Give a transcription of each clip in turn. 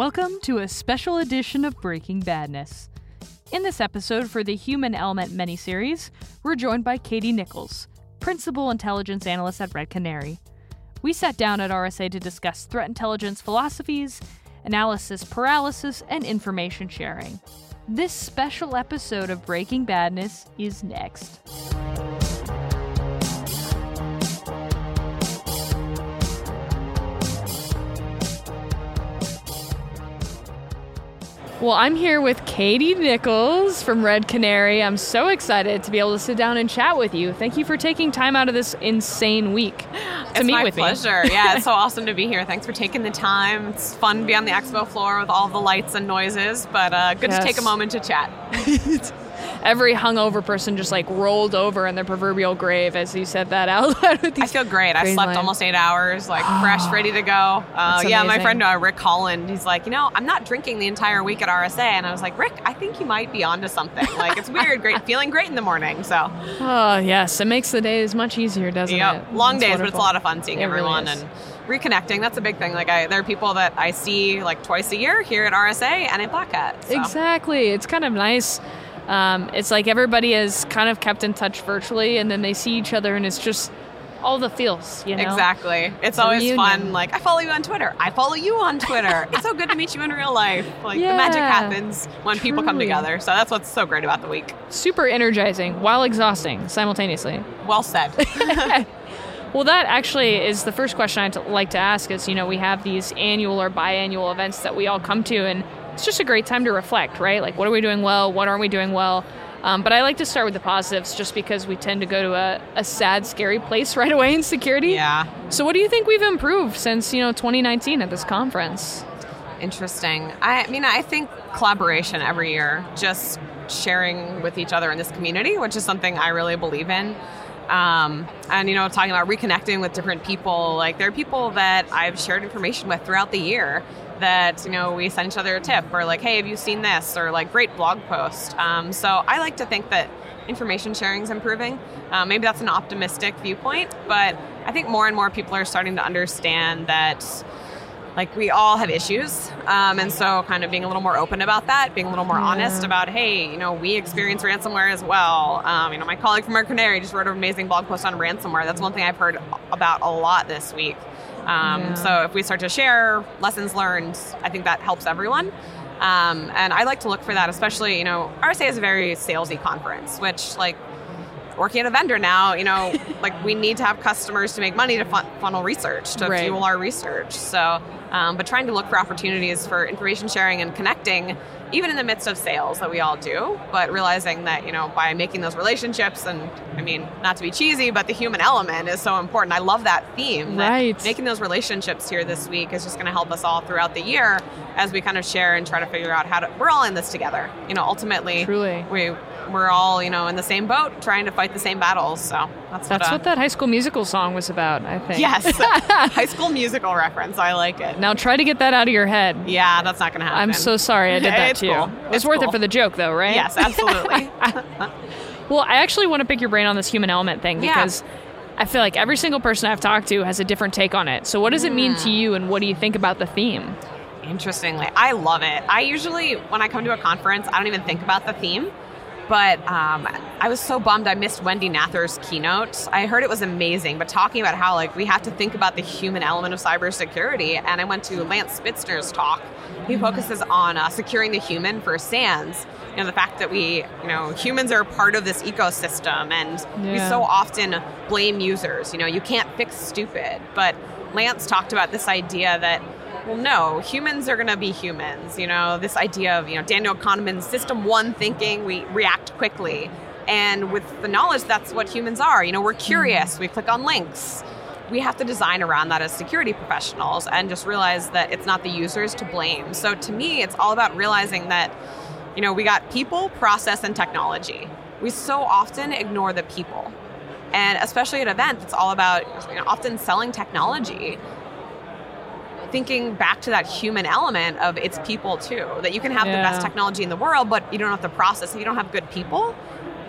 Welcome to a special edition of Breaking Badness. In this episode for the Human Element miniseries, we're joined by Katie Nickels, Principal Intelligence Analyst at Red Canary. We sat down at RSA to discuss threat intelligence philosophies, analysis paralysis, and information sharing. This special episode of Breaking Badness is next. Well, I'm here with Katie Nickels from Red Canary. I'm so excited to be able to sit down and chat with you. Thank you for taking time out of this insane week to it's meet my with pleasure. me. yeah, it's so awesome to be here. Thanks for taking the time. It's fun to be on the expo floor with all the lights and noises, but uh, good Yes. to take a moment to chat. Every hungover person just like rolled over in their proverbial grave as you said that out loud. With I feel great. I slept light. almost eight hours, like fresh, ready to go. Uh, yeah, my friend uh, Rick Holland, he's like, you know, I'm not drinking the entire week at RSA, and I was like, Rick, I think you might be onto something. Like it's weird, great, feeling great in the morning. So Oh yes, it makes the days much easier, doesn't Yep. it? Long It's days, but it's a lot of fun seeing It everyone is. and reconnecting. That's a big thing. Like I, there are people that I see like twice a year here at RSA and at Black Hat. So. Exactly. It's kind of nice. Um, it's like everybody is kind of kept in touch virtually, and then they see each other, and it's just all the feels, you know. Exactly. It's always reunion. fun. Like I follow you on Twitter. I follow you on Twitter. it's so good to meet you in real life. Like the magic happens when people come together. So that's what's so great about the week. Super energizing while exhausting simultaneously. Well said. Well, that actually is the first question I'd like to ask. Is you know we have these annual or biannual events that we all come to, and it's just a great time to reflect, right? Like, what are we doing well? What aren't we doing well? Um, but I like to start with the positives, just because we tend to go to a, a sad, scary place right away in security. yeah. So, what do you think we've improved since you know 2019 at this conference? Interesting. I mean, I think collaboration every year, just sharing with each other in this community, which is something I really believe in. Um, and you know, talking about reconnecting with different people, like there are people that I've shared information with throughout the year that you know we send each other a tip or like, hey, have you seen this? Or like, great blog post. Um, so I like to think that information sharing is improving. Uh, maybe that's an optimistic viewpoint, but I think more and more people are starting to understand that like we all have issues um, and so kind of being a little more open about that being a little more Yeah. honest about hey you know we experience ransomware as well um, you know my colleague from Red Canary just wrote an amazing blog post on ransomware that's one thing i've heard about a lot this week um, Yeah. so if we start to share lessons learned i think that helps everyone um, and i like to look for that especially you know rsa is a very salesy conference which like working at a vendor now, you know, like we need to have customers to make money to fun- funnel research, to Right. fuel our research. So, um, but trying to look for opportunities for information sharing and connecting, even in the midst of sales that we all do, but realizing that, you know, by making those relationships, and I mean, not to be cheesy, but the human element is so important. I love that theme. that Right. Making those relationships here this week is just going to help us all throughout the year as we kind of share and try to figure out how to, we're all in this together. You know, ultimately, Truly. we we're all you know in the same boat trying to fight the same battles so that's, That's what, uh, what that High School Musical song was about, I think. yes high school musical reference i like it Now try to get that out of your head. yeah that's not gonna happen I'm so sorry I did that It's to you. cool. It was It's worth it for the joke, though, right? yes absolutely Well, I actually want to pick your brain on this human element thing Yeah. because I feel like every single person I've talked to has a different take on it. So, what does it mean Hmm. to you, and what do you think about the theme? Interestingly, I love it. I usually, when I come to a conference, I don't even think about the theme. But um, I was so bummed I missed Wendy Nather's keynote. I heard it was amazing, but talking about how like we have to think about the human element of cybersecurity. And I went to Lance Spitzner's talk. He focuses on uh, securing the human for SANS. You know, the fact that we, you know, humans are part of this ecosystem, and we so often blame users. You know, you can't fix stupid. But Lance talked about this idea that well, no, humans are going to be humans. You know, this idea of, you know, Daniel Kahneman's system one thinking, we react quickly. And with the knowledge, that's what humans are. You know, we're curious, we click on links. We have to design around that as security professionals and just realize that it's not the users to blame. So to me, it's all about realizing that, you know, we got people, process, and technology. We so often ignore the people. And especially at events, it's all about you know, often selling technology thinking back to that human element of it's people too. That you can have the best technology in the world, but you don't have the process. If you don't have good people,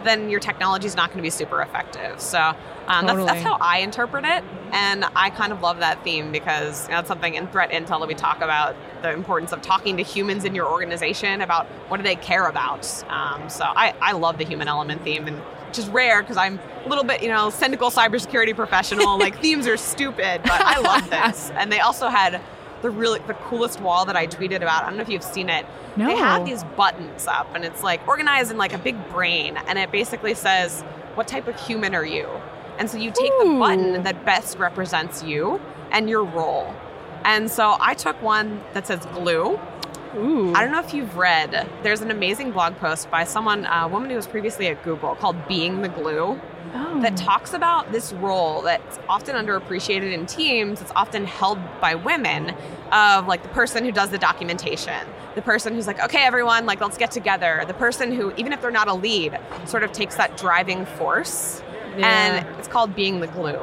then your technology is not going to be super effective. So um, that's, that's how I interpret it. And I kind of love that theme because you know, that's something in threat intel that we talk about the importance of talking to humans in your organization about what do they care about. Um, so I, I love the human element theme and which is rare because I'm a little bit, you know, cynical cybersecurity professional. like themes are stupid, but I love this. and they also had the really the coolest wall that I tweeted about. I don't know if you've seen it. No. They have these buttons up, and it's like organized in like a big brain, and it basically says, "What type of human are you?" And so you take Ooh. the button that best represents you and your role. And so I took one that says glue. Ooh. I don't know if you've read. There's an amazing blog post by someone, a woman who was previously at Google, called "Being the Glue." Oh. that talks about this role that's often underappreciated in teams. It's often held by women of like the person who does the documentation, the person who's like, okay, everyone, like let's get together. The person who, even if they're not a lead, sort of takes that driving force. Yeah. And it's called being the glue.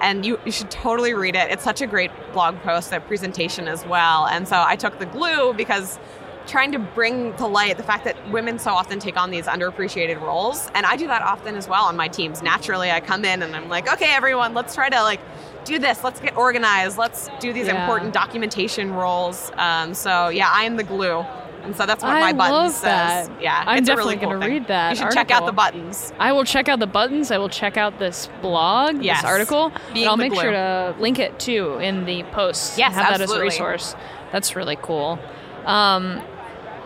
And you, you should totally read it. It's such a great blog post, a presentation as well. And so I took the glue because trying to bring to light the fact that women so often take on these underappreciated roles and i do that often as well on my teams naturally i come in and i'm like okay everyone let's try to like do this let's get organized let's do these Yeah. important documentation roles um, so yeah i am the glue and so that's what I my button love says that. yeah I'm definitely really cool gonna read that you should check out the buttons I will check out the buttons. I will check out this blog, Yes. this article, Being and I'll make sure to link it too in the post. Yes, have that as a resource. That's really cool. Um,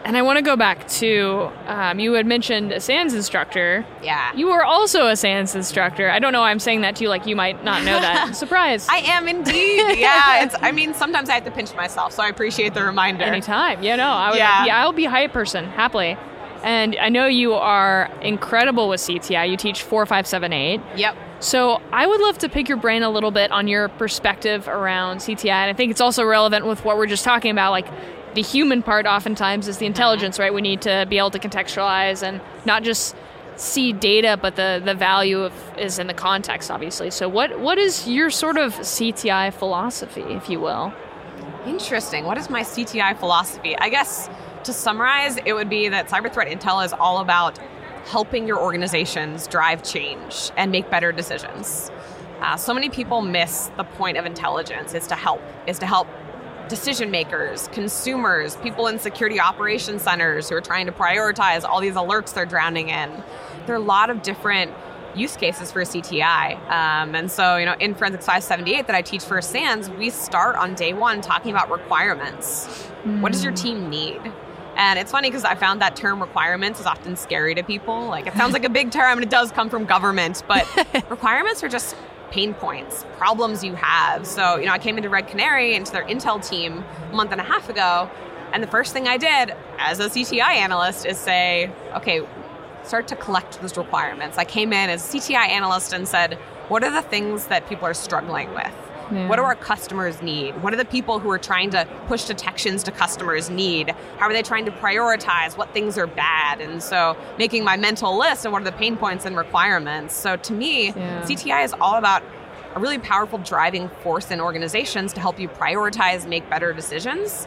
and I want to go back to um, you had mentioned a SANS instructor. yeah You were also a SANS instructor. I don't know why I'm saying that to you, like you might not know that. Surprise. I am indeed. Yeah, it's. I mean, sometimes I have to pinch myself, so I appreciate the reminder. Anytime. Yeah, no, I would, Yeah. yeah. I'll be a hype person, happily. And I know you are incredible with CTI. You teach FOR578. Yep. So I would love to pick your brain a little bit on your perspective around CTI. And I think it's also relevant with what we're just talking about. Like the human part oftentimes is the intelligence, right? We need to be able to contextualize and not just see data, but the, the value of is in the context, obviously. So what what is your sort of CTI philosophy, if you will? Interesting. What is my CTI philosophy? I guess to summarize, it would be that cyber threat intel is all about helping your organizations drive change and make better decisions. Uh, so many people miss the point of intelligence is to help, is to help decision makers, consumers, people in security operations centers who are trying to prioritize all these alerts they're drowning in. There are a lot of different use cases for CTI. Um, and so, you know, in Forensics 578 that I teach for SANS, we start on day one talking about requirements. What does your team need? And it's funny because I found that term requirements is often scary to people. Like it sounds like a big term and it does come from government, but requirements are just pain points, problems you have. So, you know, I came into Red Canary, into their Intel team a month and a half ago. And the first thing I did as a CTI analyst is say, okay, start to collect those requirements. I came in as a CTI analyst and said, what are the things that people are struggling with? Yeah. What do our customers need? What are the people who are trying to push detections to customers need? How are they trying to prioritize what things are bad? And so making my mental list of what are the pain points and requirements. So to me, Yeah. CTI is all about a really powerful driving force in organizations to help you prioritize, make better decisions,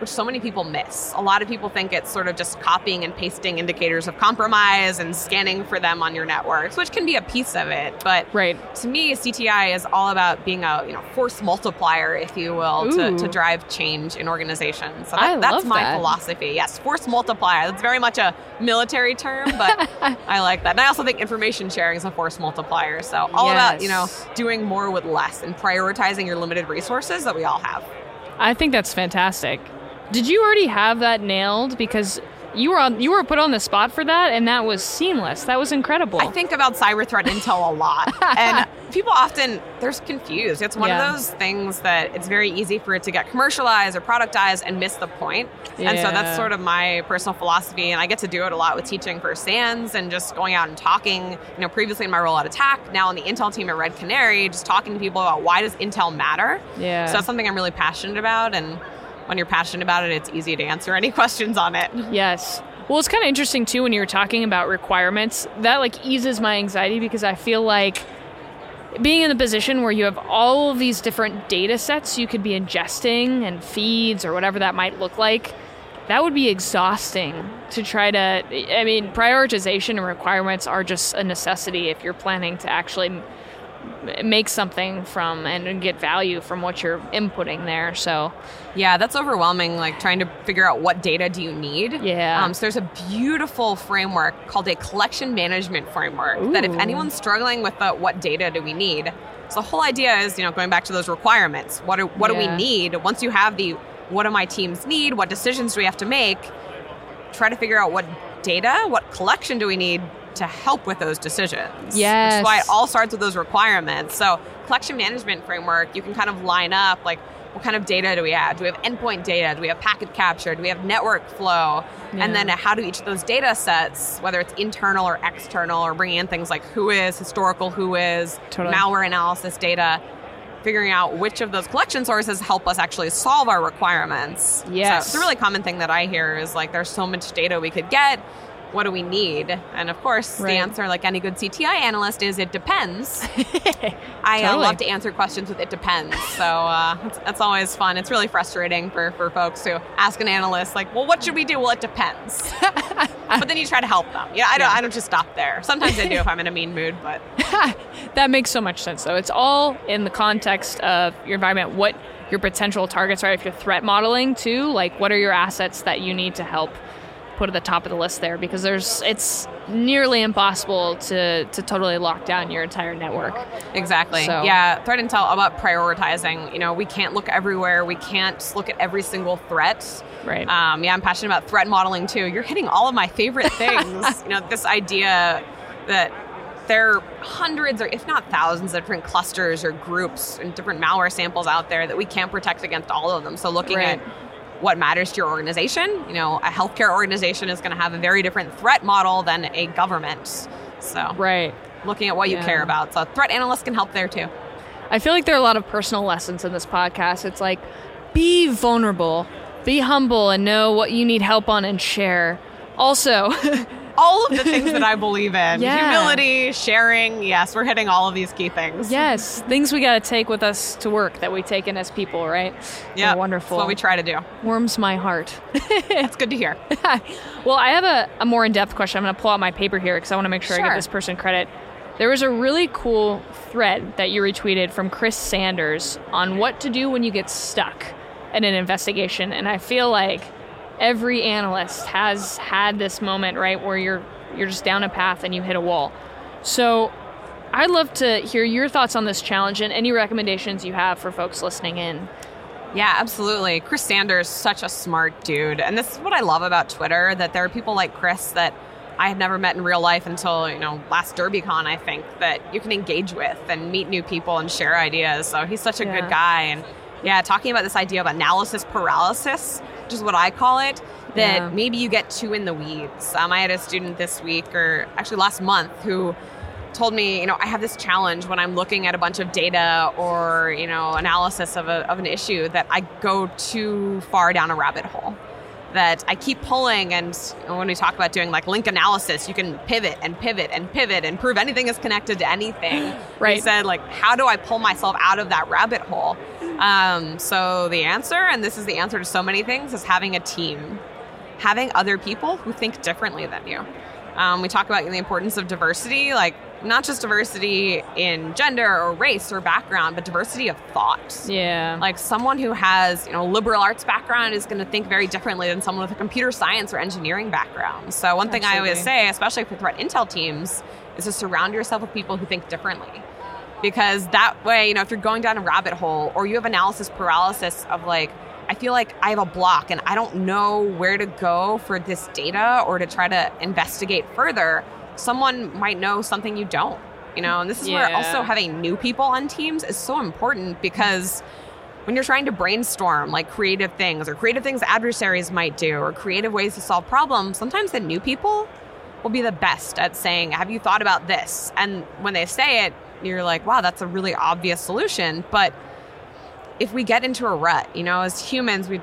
which so many people miss. A lot of people think it's sort of just copying and pasting indicators of compromise and scanning for them on your networks, which can be a piece of it. But Right. to me, CTI is all about being a you know force multiplier, if you will, to, to drive change in organizations. So that, that's my that. philosophy. Yes, force multiplier. That's very much a military term, but I like that. And I also think information sharing is a force multiplier. So all about you know doing more with less and prioritizing your limited resources that we all have. I think that's fantastic. Did you already have that nailed? Because you were on, you were put on the spot for that, and that was seamless. That was incredible. I think about cyber threat intel a lot, and people often they're confused. It's one Yeah. of those things that it's very easy for it to get commercialized or productized and miss the point. And so that's sort of my personal philosophy, and I get to do it a lot with teaching for SANS and just going out and talking. You know, previously in my role at ATT&CK, now on the Intel team at Red Canary, just talking to people about why does Intel matter. Yeah. So that's something I'm really passionate about, and when you're passionate about it, it's easy to answer any questions on it. Yes. Well, it's kind of interesting too when you were talking about requirements. That like eases my anxiety because I feel like being in the position where you have all of these different data sets you could be ingesting and feeds or whatever that might look like, that would be exhausting to try to. I mean, prioritization and requirements are just a necessity if you're planning to actually make something from and get value from what you're inputting there. So, yeah, that's overwhelming. Like trying to figure out what data do you need. Yeah. Um, so there's a beautiful framework called a collection management framework Ooh. that if anyone's struggling with the, what data do we need, so the whole idea is, you know, going back to those requirements. What do, what yeah. do we need? Once you have the what do my teams need? What decisions do we have to make? Try to figure out what data, what collection do we need to help with those decisions. Yes. Which is why it all starts with those requirements. So collection management framework, you can kind of line up like what kind of data do we have? Do we have endpoint data? Do we have packet capture? Do we have network flow? Yeah. And then how do each of those data sets, whether it's internal or external, or bringing in things like who is, historical who is, totally. malware analysis data, figuring out which of those collection sources help us actually solve our requirements. Yes. So it's a really common thing that I hear is like there's so much data we could get what do we need? And of course, right. the answer, like any good CTI analyst, is it depends. I uh, totally. love to answer questions with it depends. So uh, it's, it's, always fun. It's really frustrating for, for folks who ask an analyst, like, well, what should we do? Well, it depends. but then you try to help them. Yeah, I don't, yeah. I don't just stop there. Sometimes I do if I'm in a mean mood, but. that makes so much sense, though. It's all in the context of your environment. What your potential targets are if you're threat modeling too like what are your assets that you need to help put at the top of the list there because there's it's nearly impossible to to totally lock down your entire network. Exactly. So. Yeah, threat intel about prioritizing. You know, we can't look everywhere. We can't look at every single threat. Right. Um, yeah, I'm passionate about threat modeling too. You're hitting all of my favorite things. you know, this idea that there are hundreds or if not thousands of different clusters or groups and different malware samples out there that we can't protect against all of them. So looking right. at what matters to your organization. You know, a healthcare organization is going to have a very different threat model than a government. So, right. Looking at what you care about. So, threat analysts can help there too. I feel like there are a lot of personal lessons in this podcast. It's like be vulnerable, be humble, and know what you need help on and share. Also, all of the things that I believe in. Yeah. Humility, sharing. Yes, we're hitting all of these key things. Yes, things we got to take with us to work that we take in as people, right? Yeah, wonderful. That's what we try to do. Warms my heart. That's good to hear. well, I have a, a more in depth question. I'm going to pull out my paper here because I want to make sure, sure I give this person credit. There was a really cool thread that you retweeted from Chris Sanders on what to do when you get stuck in an investigation. And I feel like every analyst has had this moment, right, where you're you're just down a path and you hit a wall. So I'd love to hear your thoughts on this challenge and any recommendations you have for folks listening in. Yeah, absolutely. Chris Sanders, such a smart dude. And this is what I love about Twitter that there are people like Chris that I had never met in real life until, you know, last DerbyCon, I think, that you can engage with and meet new people and share ideas. So he's such a yeah. good guy. And yeah, talking about this idea of analysis paralysis, which is what I call it, that yeah. maybe you get too in the weeds. Um, I had a student this week, or actually last month, who told me, you know, I have this challenge when I'm looking at a bunch of data or, you know, analysis of, a, of an issue that I go too far down a rabbit hole. That I keep pulling, and when we talk about doing like link analysis, you can pivot and pivot and pivot and prove anything is connected to anything. right. He said, like, how do I pull myself out of that rabbit hole? Um, so the answer, and this is the answer to so many things, is having a team, having other people who think differently than you. Um, we talk about the importance of diversity, like not just diversity in gender or race or background, but diversity of thought. Yeah. Like someone who has, you know, liberal arts background is going to think very differently than someone with a computer science or engineering background. So one thing I always say, especially for threat intel teams, is to surround yourself with people who think differently because that way, you know, if you're going down a rabbit hole or you have analysis paralysis of like, I feel like I have a block and I don't know where to go for this data or to try to investigate further, someone might know something you don't. You know, and this is yeah. where also having new people on teams is so important because when you're trying to brainstorm like creative things or creative things adversaries might do or creative ways to solve problems, sometimes the new people will be the best at saying, Have you thought about this? And when they say it, you're like, wow, that's a really obvious solution. But if we get into a rut, you know, as humans, we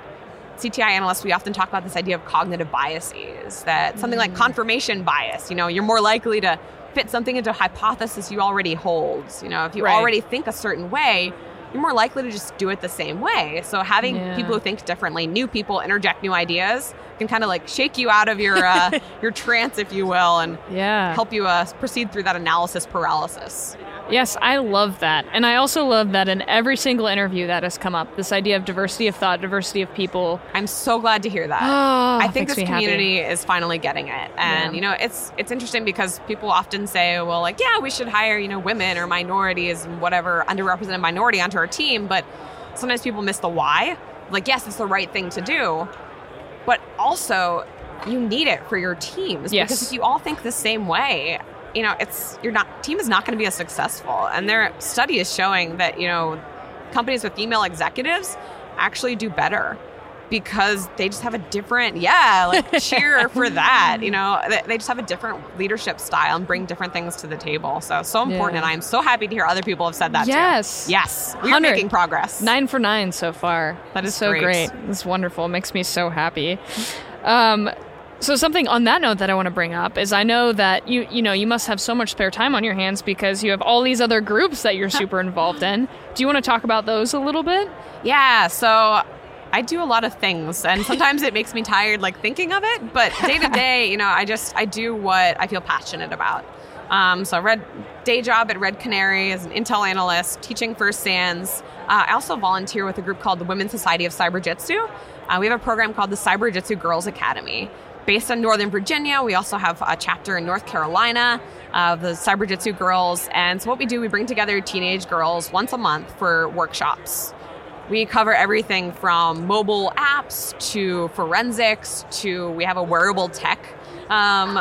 CTI analysts, we often talk about this idea of cognitive biases, that something mm. like confirmation bias, you know, you're more likely to fit something into a hypothesis you already hold. You know, if you right. already think a certain way, you're more likely to just do it the same way. So having yeah. people who think differently, new people interject new ideas, can kind of like shake you out of your uh, your trance, if you will, and yeah. help you uh, proceed through that analysis paralysis. Yes, I love that. And I also love that in every single interview that has come up, this idea of diversity of thought, diversity of people. I'm so glad to hear that. Oh, I think this me happy. community is finally getting it. And Yeah. you know, it's it's interesting because people often say, well, like, yeah, we should hire, you know, women or minorities and whatever underrepresented minority onto our team, but sometimes people miss the why. Like, yes, it's the right thing to do, but also you need it for your teams Yes. because if you all think the same way, you know, it's you're not team is not going to be as successful. And their study is showing that, you know, companies with female executives actually do better because they just have a different yeah like cheer for that you know they, just have a different leadership style and bring different things to the table so so important Yeah. and i'm so happy to hear other people have said that Yes. too yes we're making progress Nine for nine so far. That is so great. great. It's wonderful. It makes me so happy. Um, so something on that note that I want to bring up is I know that you you know you must have so much spare time on your hands because you have all these other groups that you're super involved in. Do you want to talk about those a little bit? Yeah, so I do a lot of things and sometimes it makes me tired like thinking of it, but day to day, you know, I just I do what I feel passionate about. Um, so red day job at Red Canary as an Intel analyst, teaching First SANS. Uh, I also volunteer with a group called the Women's Society of Cyberjutsu. Uh, we have a program called the Cyberjutsu Girls Academy. Based in Northern Virginia, we also have a chapter in North Carolina of the Cyberjutsu Girls. And so, what we do, we bring together teenage girls once a month for workshops. We cover everything from mobile apps to forensics to we have a wearable tech um,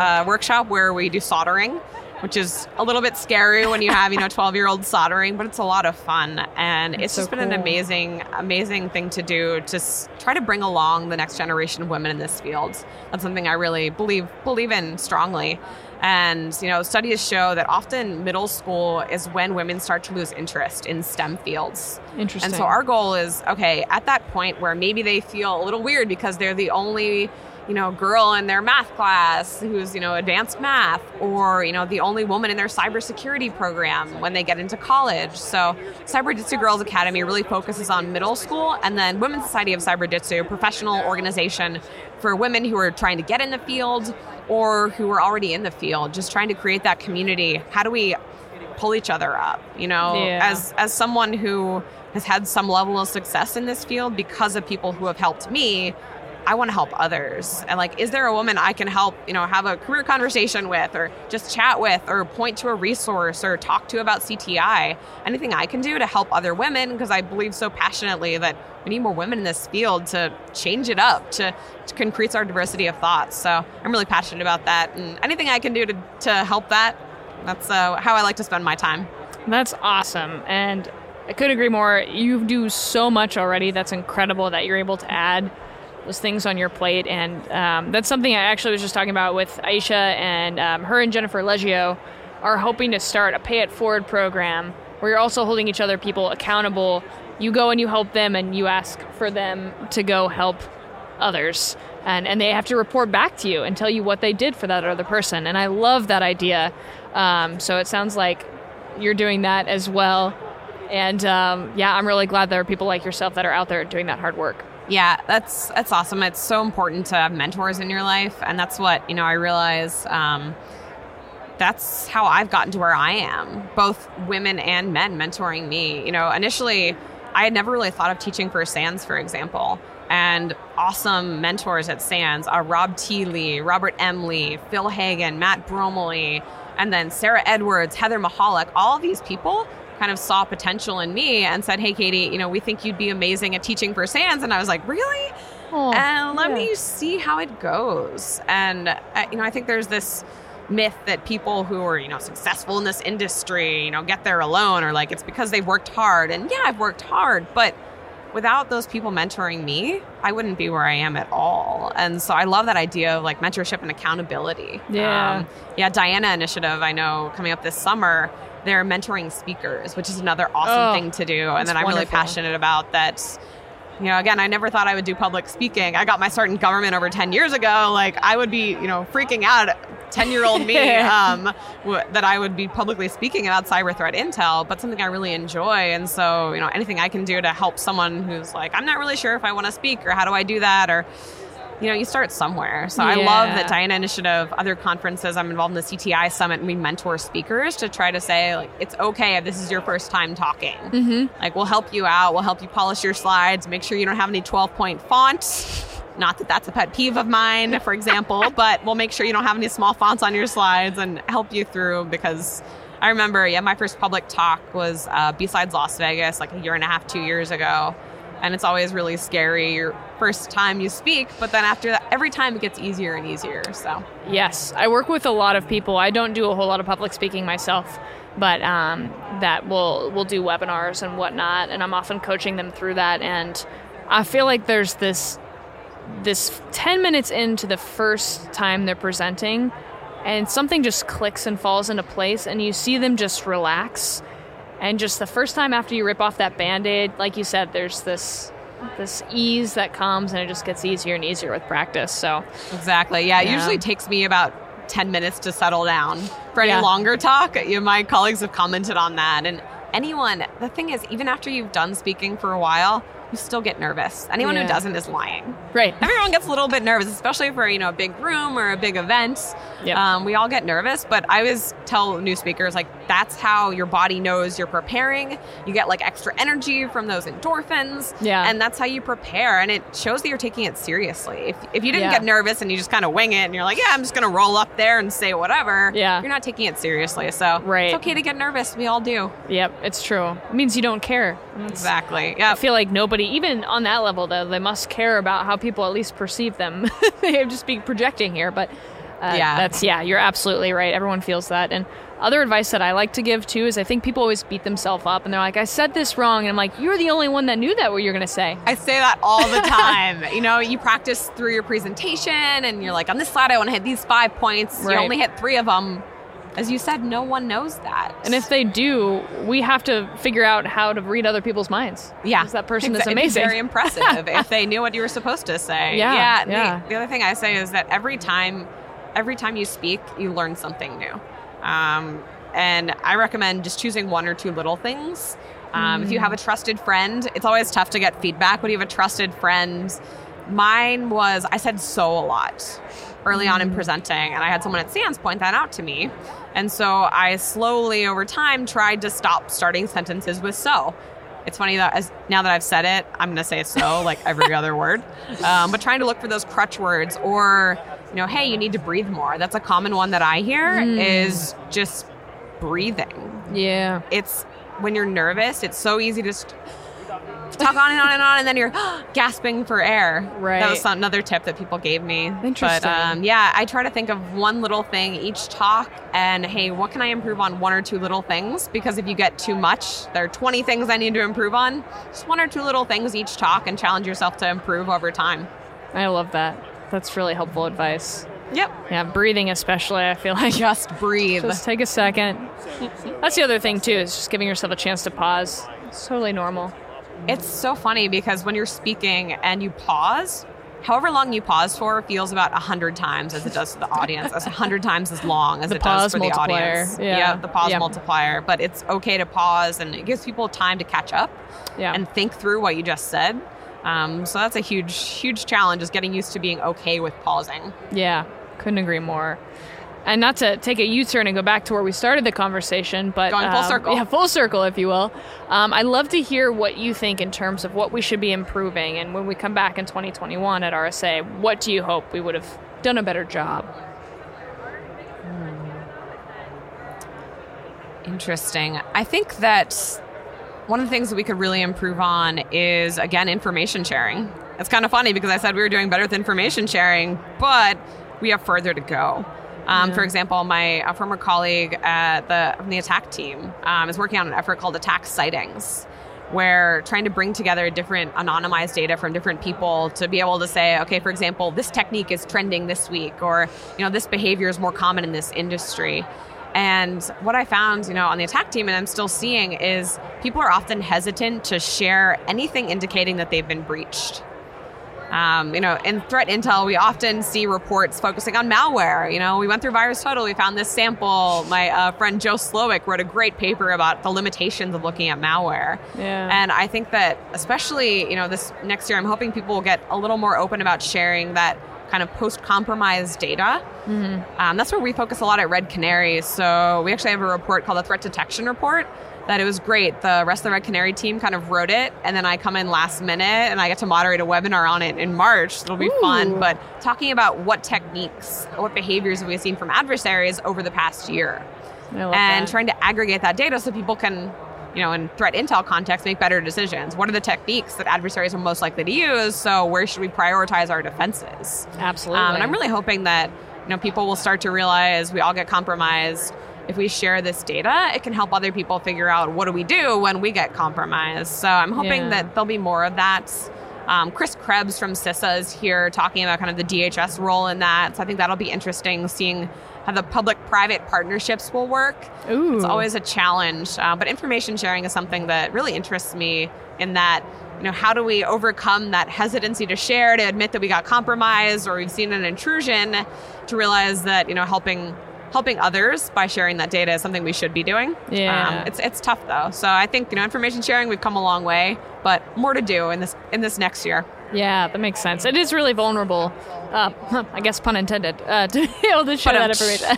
uh, workshop where we do soldering, which is a little bit scary when you have you know 12 year old soldering, but it's a lot of fun and it's so just been an amazing amazing thing to do to s- try to bring along the next generation of women in this field. That's something I really believe believe in strongly. And you know, studies show that often middle school is when women start to lose interest in STEM fields. Interesting. And so our goal is okay, at that point where maybe they feel a little weird because they're the only, you know, girl in their math class who's, you know, advanced math or, you know, the only woman in their cybersecurity program when they get into college. So Cyberjutsu Girls Academy really focuses on middle school and then Women's Society of Cyberjutsu, a professional organization for women who are trying to get in the field or who are already in the field, just trying to create that community. How do we pull each other up you know Yeah. as as someone who has had some level of success in this field because of people who have helped me I want to help others. And like, is there a woman I can help, you know, have a career conversation with or just chat with or point to a resource or talk to about CTI? Anything I can do to help other women because I believe so passionately that we need more women in this field to change it up, to, to increase our diversity of thoughts. So I'm really passionate about that. And anything I can do to, to help that, that's uh, how I like to spend my time. That's awesome. And I couldn't agree more. You do so much already. That's incredible that you're able to add those things on your plate. And um, that's something I actually was just talking about with Aisha and um, her and Jennifer Leggio are hoping to start a pay it forward program where you're also holding each other people accountable. You go and you help them and you ask for them to go help others. And, and they have to report back to you and tell you what they did for that other person. And I love that idea. Um, so it sounds like you're doing that as well. And um, yeah, I'm really glad there are people like yourself that are out there doing that hard work. Yeah, that's that's awesome. It's so important to have mentors in your life, and that's what you know. I realize um, that's how I've gotten to where I am. Both women and men mentoring me. You know, initially, I had never really thought of teaching for SANS, for example. And awesome mentors at SANS are Rob T. Lee, Robert M. Lee, Phil Hagen, Matt Bromley, and then Sarah Edwards, Heather Mahalik. All these people kind of saw potential in me and said, "Hey, Katie, you know, we think you'd be amazing at teaching for SANS." And I was like, "Really?" Oh, and let yeah. me see how it goes. And uh, you know, I think there's this myth that people who are you know successful in this industry, you know, get there alone, or like it's because they've worked hard. And yeah, I've worked hard, but without those people mentoring me, I wouldn't be where I am at all. And so I love that idea of like mentorship and accountability. Yeah. Um, yeah, Diana Initiative, I know coming up this summer, they're mentoring speakers, which is another awesome Oh, thing to do. And then I'm really passionate about that. You know, again, I never thought I would do public speaking. I got my start in government over 10 years ago. Like, I would be, you know, freaking out 10 year old me um, w- that I would be publicly speaking about cyber threat intel, but something I really enjoy. And so, you know, anything I can do to help someone who's like, I'm not really sure if I want to speak or how do I do that or you know, you start somewhere. So I love that Diana Initiative, other conferences, I'm involved in the CTI Summit, and we mentor speakers to try to say, like, it's okay if this is your first time talking. Mm-hmm. Like, we'll help you out, we'll help you polish your slides, make sure you don't have any 12 point fonts. Not that that's a pet peeve of mine, for example, but we'll make sure you don't have any small fonts on your slides and help you through because I remember, yeah, my first public talk was uh, B-Sides Las Vegas like a year and a half, two years ago. And it's always really scary your first time you speak, but then after that, every time it gets easier and easier. So, Yes, I work with a lot of people. I don't do a whole lot of public speaking myself, but um, that will will do webinars and whatnot, and I'm often coaching them through that. And I feel like there's this this ten minutes into the first time they're presenting, and something just clicks and falls into place, and you see them just relax. And just the first time after you rip off that band-aid, like you said, there's this this ease that comes, and it just gets easier and easier with practice. So exactly. Yeah, it usually takes me about 10 minutes to settle down. For any Yeah. longer talk, you know, my colleagues have commented on that. And anyone, the thing is, even after you've done speaking for a while, you still get nervous. Anyone Yeah. who doesn't is lying. right, Everyone gets a little bit nervous, especially for you know a big room or a big event. Yep. Um, we all get nervous, but I always tell new speakers like that's how your body knows you're preparing. You get like extra energy from those endorphins, Yeah. and that's how you prepare. And it shows that you're taking it seriously. If, if you didn't Yeah. get nervous and you just kind of wing it and you're like, yeah, I'm just gonna roll up there and say whatever, Yeah. you're not taking it seriously. So Right. it's okay to get nervous. We all do. Yep, it's true. It means you don't care. It's- Exactly. I feel like nobody, even on that level, though, they must care about how people at least perceive them. they have just be projecting here, but uh, Yeah. that's yeah, you're absolutely right. Everyone feels that. And other advice that I like to give too is I think people always beat themselves up and they're like, I said this wrong, and I'm like, you're the only one that knew that what you're gonna say. I say that all the time. you know, you practice through your presentation and you're like, on this slide, I want to hit these five points. Right. You only hit three of them. As you said, no one knows that. And if they do, we have to figure out how to read other people's minds. yeah, that person is amazing. very impressive if they knew what you were supposed to say. Yeah, yeah. the- yeah. The, other thing I say is that every time, every time you speak, you learn something new. Um, and I recommend just choosing one or two little things. Um, If you have a trusted friend, it's always tough to get feedback when you have a trusted friend. Mine was I said so a lot early on in presenting, and I had someone at SANS point that out to me. And so I slowly over time tried to stop starting sentences with so. It's funny that as now that I've said it, I'm going to say so like every other word. Um, but trying to look for those crutch words or, you know, hey, you need to breathe more. That's a common one that I hear is just breathing. Yeah. It's when you're nervous, it's so easy to st- talk on and on and on, and then you're gasping for air. Right. That was another tip that people gave me. Interesting. But um, yeah, I try to think of one little thing each talk, and hey, what can I improve on one or two little things? Because if you get too much, there are 20 things I need to improve on. Just one or two little things each talk, and challenge yourself to improve over time. I love that. That's really helpful advice. Yep. Yeah, breathing especially, I feel like. Just breathe. Just take a second. That's the other thing too, is just giving yourself a chance to pause. It's totally normal. It's so funny because when you're speaking and you pause, however long you pause for feels about a hundred times as it does to the audience. As a hundred times as long as The it does for the audience. Yeah. the pause Yeah. multiplier. But it's okay to pause and it gives people time to catch up Yeah. and think through what you just said. Um, so that's a huge, huge challenge is getting used to being okay with pausing. yeah, couldn't agree more. And not to take a U-turn and go back to where we started the conversation, but Going full um, circle. yeah, full circle, if you will. Um, I'd love to hear what you think in terms of what we should be improving, and when we come back in 2021 at RSA, what do you hope we would have done a better job? Interesting. I think that one of the things that we could really improve on is, again, information sharing. It's kind of funny because I said we were doing better with information sharing, but we have further to go. Um, For example, my a former colleague at the, from the ATT&CK team um, is working on an effort called ATT&CK Sightings, where trying to bring together different anonymized data from different people to be able to say, okay, for example, this technique is trending this week, or you know, this behavior is more common in this industry. And what I found, you know, on the ATT&CK team, and I'm still seeing, is people are often hesitant to share anything indicating that they've been breached. Um, you know, in threat intel, we often see reports focusing on malware. You know, we went through Virus Total, we found this sample. My uh, friend Joe Slowik wrote a great paper about the limitations of looking at malware. Yeah. And I think that, especially, you know, this next year, I'm hoping people will get a little more open about sharing that kind of post-compromise data. Um, that's where we focus a lot at Red Canary. So we actually have a report called the Threat Detection Report. That it was great. The rest of the Red Canary team kind of wrote it, and then I come in last minute and I get to moderate a webinar on it in March. It'll be Ooh. fun. But talking about what techniques, what behaviors have we seen from adversaries over the past year, and that. trying to aggregate that data so people can, you know, in threat intel context, make better decisions. What are the techniques that adversaries are most likely to use? So where should we prioritize our defenses? Absolutely. Um, and I'm really hoping that you know people will start to realize we all get compromised. If we share this data, it can help other people figure out what do we do when we get compromised. So I'm hoping Yeah. that there'll be more of that. Um, Chris Krebs from CISA is here talking about kind of the DHS role in that. So I think that'll be interesting seeing how the public-private partnerships will work. Ooh. It's always a challenge, uh, but information sharing is something that really interests me. In that, you know, how do we overcome that hesitancy to share, to admit that we got compromised or we've seen an intrusion, to realize that you know helping helping others by sharing that data is something we should be doing. Yeah. um, it's it's tough though. So I think you know information sharing we've come a long way, but more to do in this in this next year. Yeah, that makes sense. It is really vulnerable. Uh, I guess pun intended. Uh, to be able to share that information.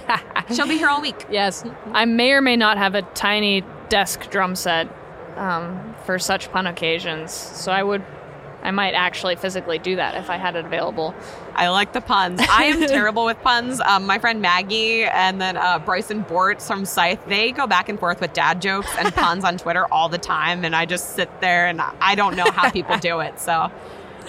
She'll be here all week. yes, I may or may not have a tiny desk drum set um, for such pun occasions, so I would, I might actually physically do that if I had it available. I like the puns. I am terrible with puns. Um, my friend Maggie and then uh, Bryson Bort from Scythe, they go back and forth with dad jokes and puns on Twitter all the time, and I just sit there and I don't know how people do it. So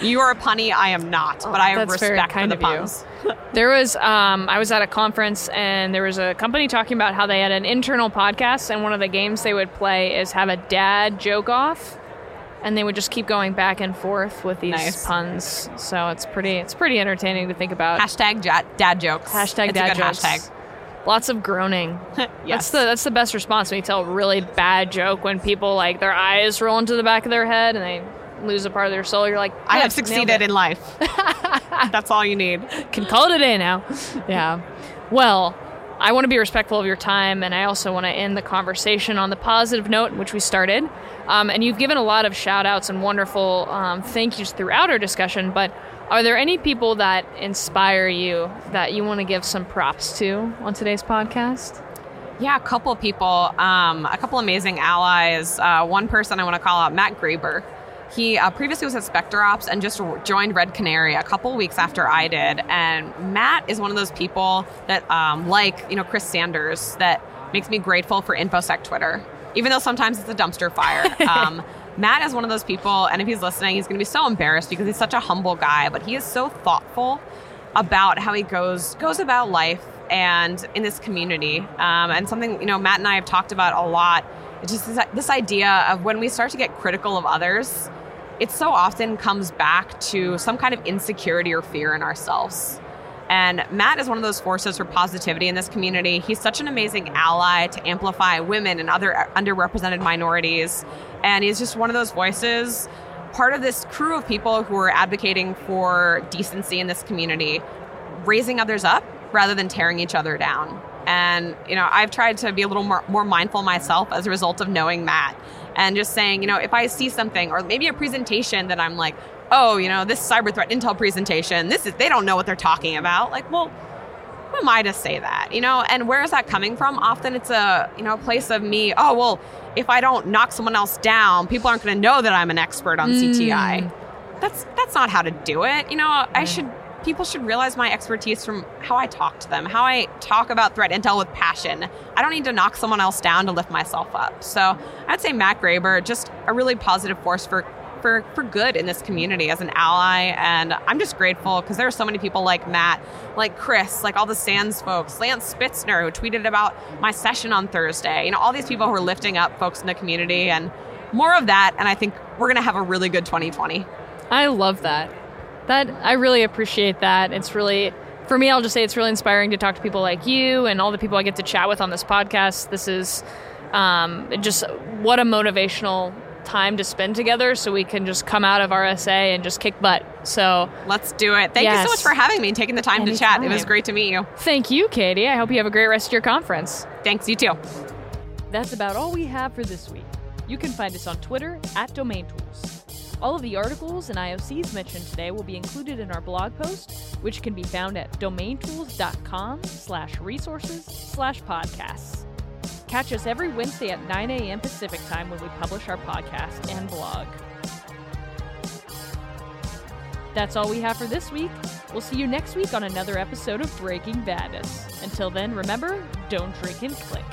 you are a punny, I am not, but I have respect for the of you. puns. There was, um, I was at a conference and there was a company talking about how they had an internal podcast, and one of the games they would play is have a dad joke off, and they would just keep going back and forth with these Nice. puns. So it's pretty, it's pretty entertaining to think about. Hashtag dad jokes. Hashtag it's dad jokes. hashtag. Lots of groaning. That's the that's the best response when you tell a really bad joke when people like their eyes roll into the back of their head and they lose a part of their soul. You're like, I have succeeded in life. That's all you need. can call it a day now. Yeah. Well, I want to be respectful of your time, and I also want to end the conversation on the positive note in which we started. Um, and you've given a lot of shout outs and wonderful um, thank yous throughout our discussion, but are there any people that inspire you that you want to give some props to on today's podcast? Yeah, a couple people, um, a couple amazing allies. Uh, one person I want to call out, Matt Graeber. He uh, previously was at SpecterOps and just joined Red Canary a couple weeks after I did. And Matt is one of those people that, um, like you know, Chris Sanders, that makes me grateful for InfoSec Twitter, even though sometimes it's a dumpster fire. Um, Matt is one of those people, and if he's listening, he's going to be so embarrassed because he's such a humble guy, but he is so thoughtful about how he goes goes about life and in this community. Um, and something you know, Matt and I have talked about a lot. It's just this, this idea of when we start to get critical of others, it so often comes back to some kind of insecurity or fear in ourselves. And Matt is one of those forces for positivity in this community. He's such an amazing ally to amplify women and other underrepresented minorities. And he's just one of those voices, part of this crew of people who are advocating for decency in this community, raising others up rather than tearing each other down. And, you know, I've tried to be a little more, more mindful myself as a result of knowing Matt and just saying, you know, if I see something or maybe a presentation that I'm like, oh, you know, this cyber threat intel presentation, this is, they don't know what they're talking about. Like, well, who am I to say that? You know, and where is that coming from? Often it's a, you know, a place of me, oh, well, if I don't knock someone else down, people aren't going to know that I'm an expert on mm. CTI. That's that's not how to do it. You know, I should people should realize my expertise from how I talk to them, how I talk about threat intel with passion. I don't need to knock someone else down to lift myself up. So I'd say Matt Graeber, just a really positive force for for, for good in this community as an ally. And I'm just grateful because there are so many people like Matt, like Chris, like all the SANS folks, Lance Spitzner, who tweeted about my session on Thursday. You know, all these people who are lifting up folks in the community and more of that. And I think we're going to have a really good 2020. I love that. That I really appreciate that. It's really for me. I'll just say it's really inspiring to talk to people like you and all the people I get to chat with on this podcast. This is um, just what a motivational time to spend together, so we can just come out of RSA and just kick butt. So Let's do it. Thank you so much for having me and taking the time to chat. It was great to meet you. thank you, Katie. I hope you have a great rest of your conference. Thanks, you too. That's about all we have for this week. You can find us on Twitter at Domain Tools. All of the articles and IOCs mentioned today will be included in our blog post, which can be found at domaintools.com slash resources slash podcasts. Catch us every Wednesday at 9 a.m. Pacific time when we publish our podcast and blog. That's all we have for this week. We'll see you next week on another episode of Breaking Badness. Until then, remember, don't drink and click.